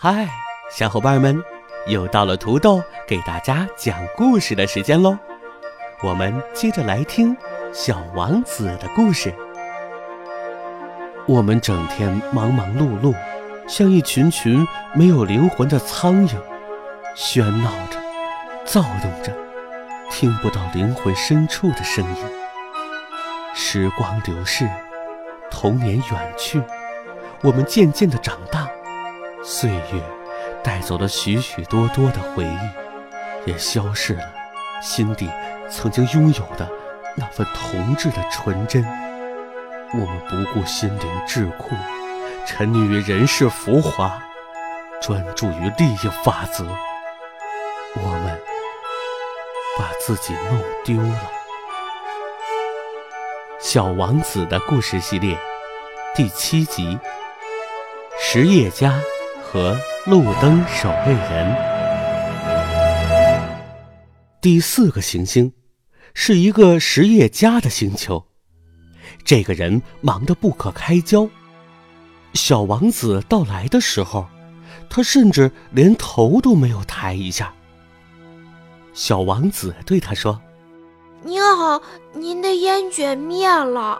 嗨，小伙伴们，又到了土豆给大家讲故事的时间喽。我们接着来听《小王子》的故事。我们整天忙忙碌碌，像一群群没有灵魂的苍蝇，喧闹着，躁动着，听不到灵魂深处的声音。时光流逝，童年远去，我们渐渐的长大，岁月带走了许许多多的回忆，也消逝了心底曾经拥有的那份童稚的纯真。我们不顾心灵桎梏，沉溺于人世浮华，专注于利益法则，我们把自己弄丢了。小王子的故事系列第七集：实业家和路灯守卫人。第四个行星是一个实业家的星球，这个人忙得不可开交。小王子到来的时候，他甚至连头都没有抬一下。小王子对他说。您好，您的烟卷灭了。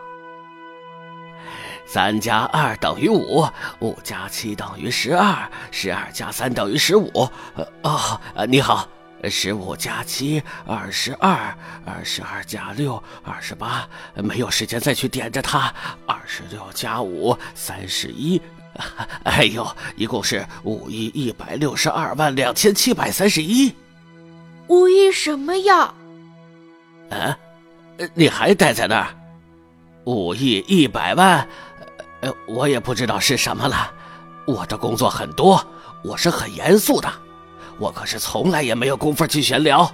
三加二等于五，五加七等于十二，十二加三等于十五。呃哦，你好，十五加七二十二，二十二加六二十八。没有时间再去点着它。二十六加五三十一。哎呦，一共是五亿一百六十二万两千七百三十一。五亿什么呀？啊，你还待在那儿？五亿一百万，呃，我也不知道是什么了。我的工作很多，我是很严肃的，我可是从来也没有功夫去闲聊。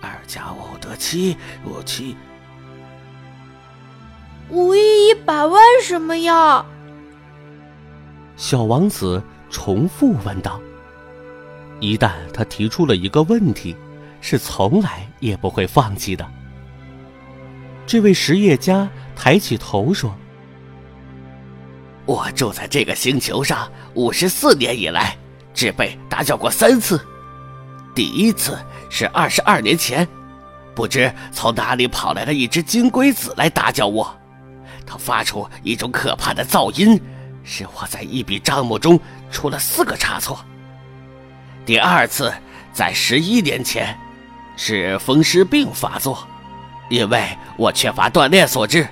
二加五得七，五七。五亿一百万什么呀？小王子重复问道。一旦他提出了一个问题，是从来也不会放弃的。这位实业家抬起头说：“我住在这个星球上五十四年以来，只被打搅过三次。第一次是二十二年前，不知从哪里跑来了一只金龟子来打搅我，它发出一种可怕的噪音，使我在一笔账目中出了四个差错。第二次在十一年前，是风湿病发作。”因为我缺乏锻炼所致，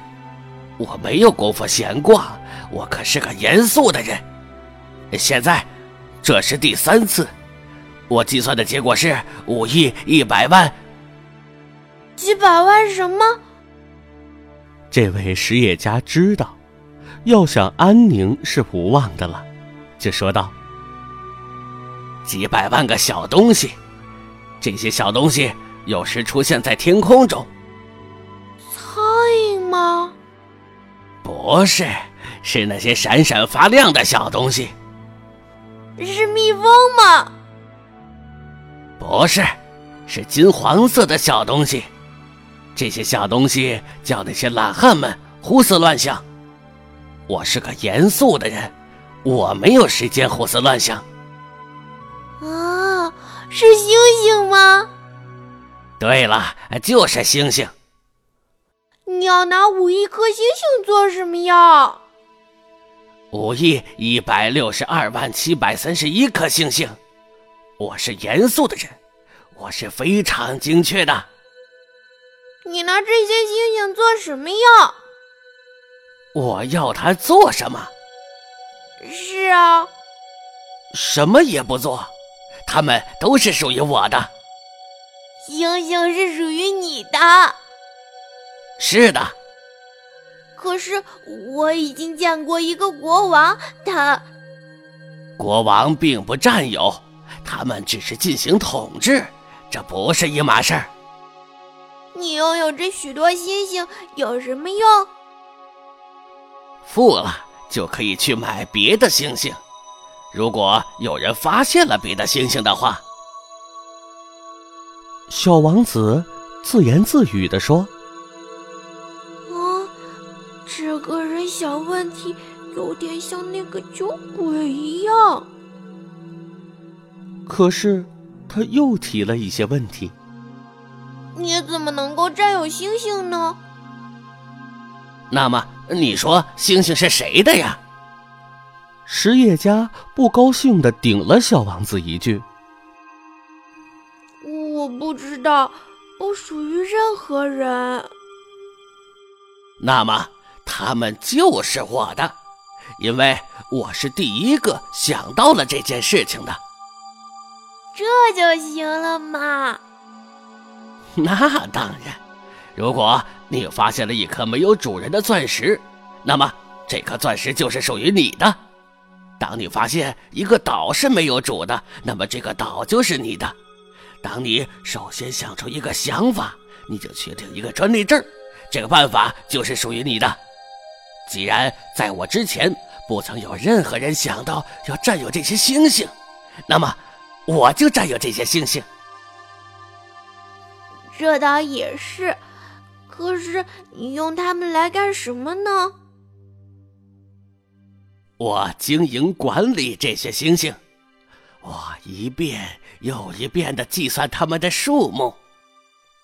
我没有功夫闲逛。我可是个严肃的人。现在，这是第三次，我计算的结果是五亿一百万。几百万什么？这位实业家知道，要想安宁是无望的了，就说道：“几百万个小东西，这些小东西有时出现在天空中。”苍蝇吗？不是，是那些闪闪发亮的小东西。是蜜蜂吗？不是，是金黄色的小东西。这些小东西叫那些懒汉们胡思乱想。我是个严肃的人，我没有时间胡思乱想。啊，是星星吗？对了，就是星星。你要拿五亿颗星星做什么呀？五亿一百六十二万七百三十一颗星星。我是严肃的人，我是非常精确的。你拿这些星星做什么用？我要它做什么？是啊，什么也不做，它们都是属于我的。星星是属于你的。是的，可是我已经见过一个国王，他国王并不占有，他们只是进行统治，这不是一码事儿。你拥有这许多星星有什么用？富了就可以去买别的星星。如果有人发现了别的星星的话，小王子自言自语地说。这个人想问题有点像那个酒鬼一样，可是他又提了一些问题。你怎么能够占有星星呢？那么你说星星是谁的呀？实业家不高兴的顶了小王子一句：“我不知道，不属于任何人。”那么。他们就是我的，因为我是第一个想到了这件事情的。这就行了嘛？那当然。如果你发现了一颗没有主人的钻石，那么这颗钻石就是属于你的。当你发现一个岛是没有主的，那么这个岛就是你的。当你首先想出一个想法，你就确定一个专利证，这个办法就是属于你的。既然在我之前不曾有任何人想到要占有这些星星，那么我就占有这些星星。这倒也是，可是你用它们来干什么呢？我经营管理这些星星，我一遍又一遍的计算它们的数目，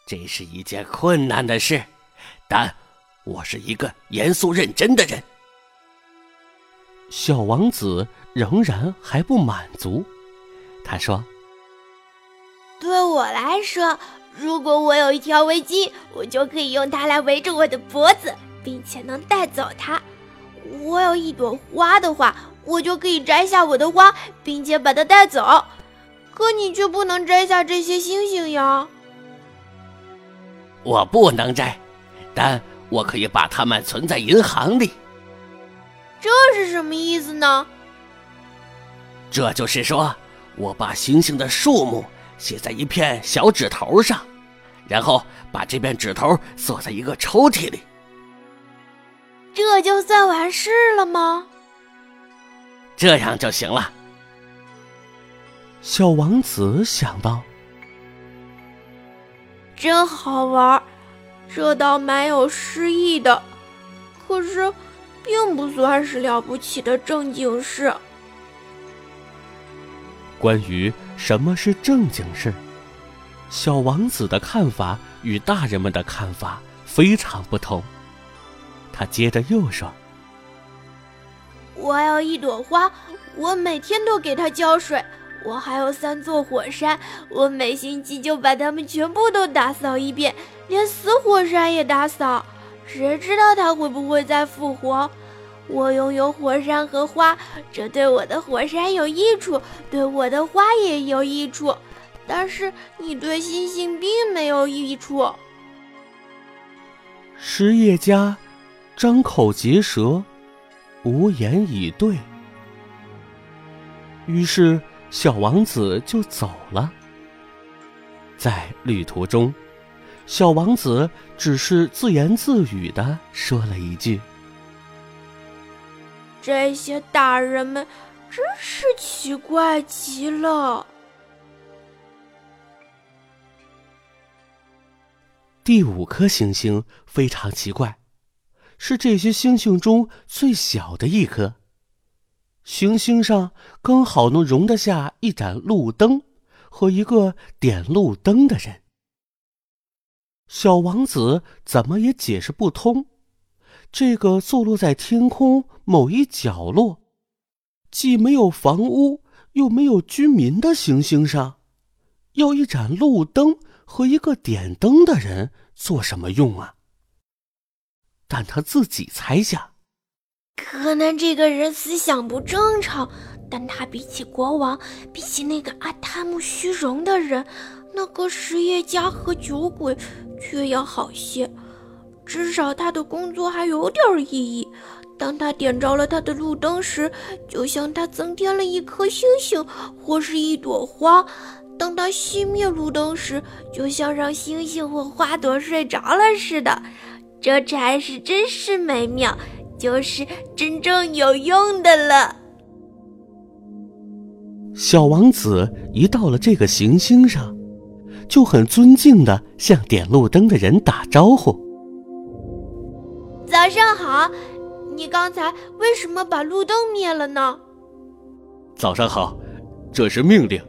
这是一件困难的事，但。我是一个严肃认真的人。小王子仍然还不满足，他说：“对我来说，如果我有一条围巾，我就可以用它来围着我的脖子，并且能带走它；我有一朵花的话，我就可以摘下我的花，并且把它带走。可你却不能摘下这些星星呀！我不能摘，但……”我可以把它们存在银行里，这是什么意思呢？这就是说，我把星星的数目写在一片小纸头上，然后把这片纸头锁在一个抽屉里，这就算完事了吗？这样就行了。小王子想到，真好玩。这倒蛮有诗意的，可是，并不算是了不起的正经事。关于什么是正经事，小王子的看法与大人们的看法非常不同。他接着又说：“我有一朵花，我每天都给它浇水。我还有三座火山，我每星期就把它们全部都打扫一遍。”连死火山也打扫，谁知道它会不会再复活？我拥有火山和花，这对我的火山有益处，对我的花也有益处。但是你对星星并没有益处。实业家张口结舌，无言以对。于是小王子就走了。在旅途中。小王子只是自言自语的说了一句：“这些大人们真是奇怪极了。”第五颗星星非常奇怪，是这些星星中最小的一颗。行星上刚好能容得下一盏路灯和一个点路灯的人。小王子怎么也解释不通，这个坐落在天空某一角落，既没有房屋又没有居民的行星上，要一盏路灯和一个点灯的人做什么用啊？但他自己猜想，可能这个人思想不正常，但他比起国王，比起那个爱贪慕虚荣的人。那个实业家和酒鬼却要好些，至少他的工作还有点意义。当他点着了他的路灯时，就像他增添了一颗星星或是一朵花；当他熄灭路灯时，就像让星星或花朵睡着了似的。这才是真是美妙，就是真正有用的了。小王子一到了这个行星上，就很尊敬的向点路灯的人打招呼：“早上好。”你刚才为什么把路灯灭了呢？早上好，这是命令。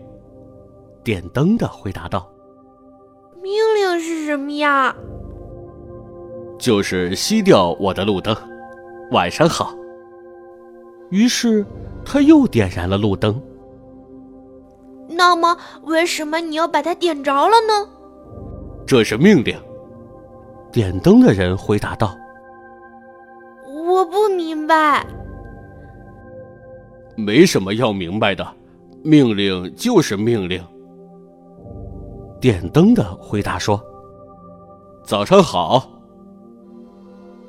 点灯的回答道：“命令是什么呀？”就是熄掉我的路灯。晚上好。于是他又点燃了路灯。那么，为什么你要把它点着了呢？这是命令。点灯的人回答道。我不明白，没什么要明白的，命令就是命令。点灯的回答说：“早上好。”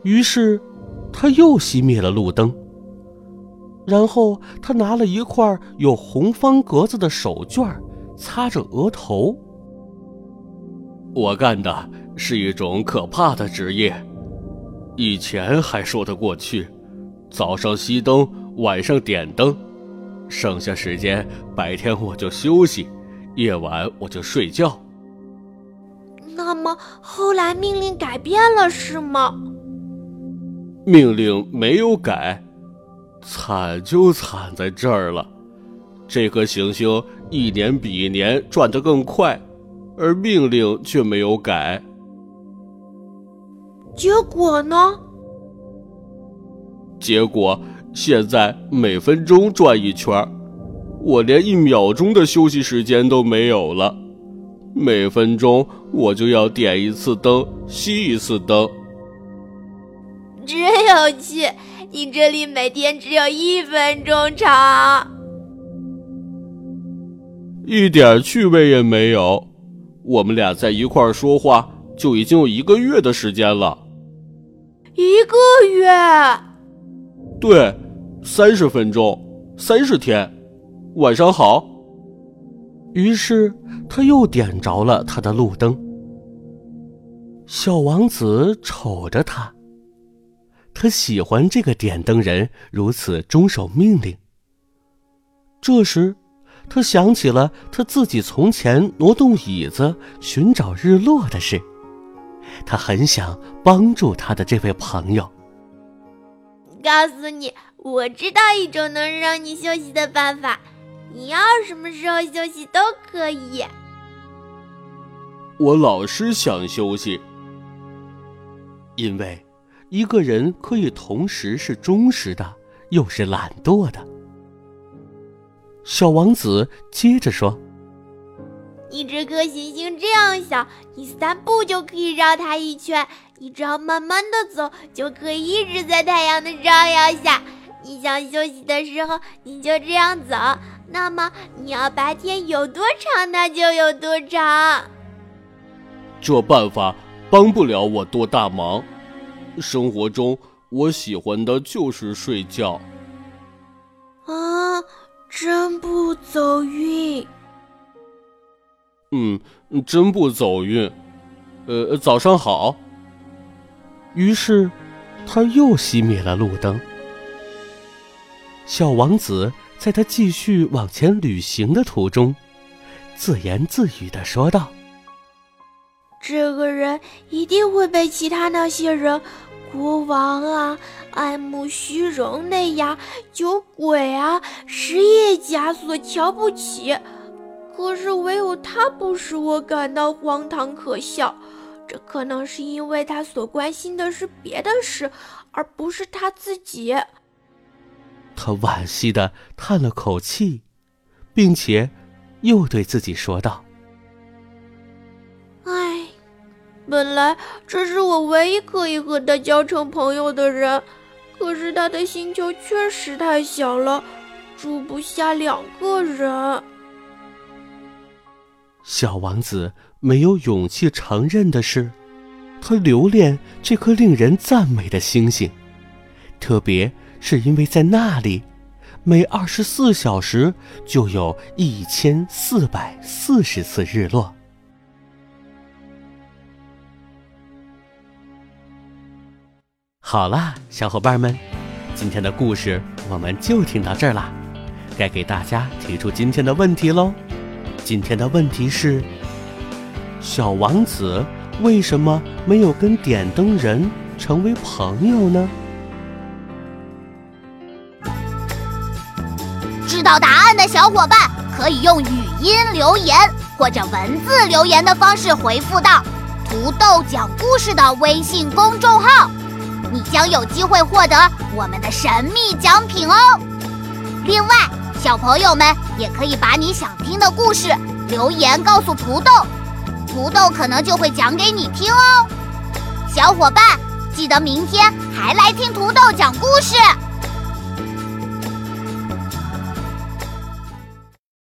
于是他又熄灭了路灯，然后他拿了一块有红方格子的手绢，擦着额头。我干的是一种可怕的职业。以前还说得过去，早上熄灯，晚上点灯，剩下时间白天我就休息，夜晚我就睡觉。那么后来命令改变了是吗？命令没有改，惨就惨在这儿了。这颗行星一年比一年转得更快，而命令却没有改。结果呢？结果现在每分钟转一圈我连一秒钟的休息时间都没有了。每分钟我就要点一次灯，熄一次灯。真有趣！你这里每天只有一分钟长，一点趣味也没有。我们俩在一块儿说话，就已经有一个月的时间了。一个月，对，三十分钟，三十天。晚上好。于是他又点着了他的路灯。小王子瞅着他，他喜欢这个点灯人如此遵守命令。这时，他想起了他自己从前挪动椅子寻找日落的事。他很想帮助他的这位朋友。告诉你，我知道一种能让你休息的办法，你要什么时候休息都可以。我老是想休息，因为一个人可以同时是忠实的，又是懒惰的。小王子接着说。你这颗行星这样小，你三步就可以绕它一圈。你只要慢慢的走，就可以一直在太阳的照耀下。你想休息的时候，你就这样走。那么你要白天有多长，它就有多长。这办法帮不了我多大忙。生活中，我喜欢的就是睡觉。啊，真不走运。嗯，真不走运。呃，早上好。于是，他又熄灭了路灯。小王子在他继续往前旅行的途中，自言自语的说道：“这个人一定会被其他那些人，国王啊，爱慕虚荣的呀，酒鬼啊，实业家所瞧不起。”可是唯有他不使我感到荒唐可笑，这可能是因为他所关心的是别的事，而不是他自己。他惋惜的叹了口气，并且又对自己说道：“本来这是我唯一可以和他交成朋友的人，可是他的星球确实太小了，住不下两个人。”小王子没有勇气承认的是，他留恋这颗令人赞美的星星，特别是因为在那里，每二十四小时就有一千四百四十次日落。好啦，小伙伴们，今天的故事我们就听到这儿啦。该给大家提出今天的问题喽。今天的问题是：小王子为什么没有跟点灯人成为朋友呢？知道答案的小伙伴可以用语音留言或者文字留言的方式回复到“土豆讲故事”的微信公众号，你将有机会获得我们的神秘奖品哦。另外，小朋友们也可以把你想听的故事留言告诉土豆，土豆可能就会讲给你听哦。小伙伴，记得明天还来听土豆讲故事。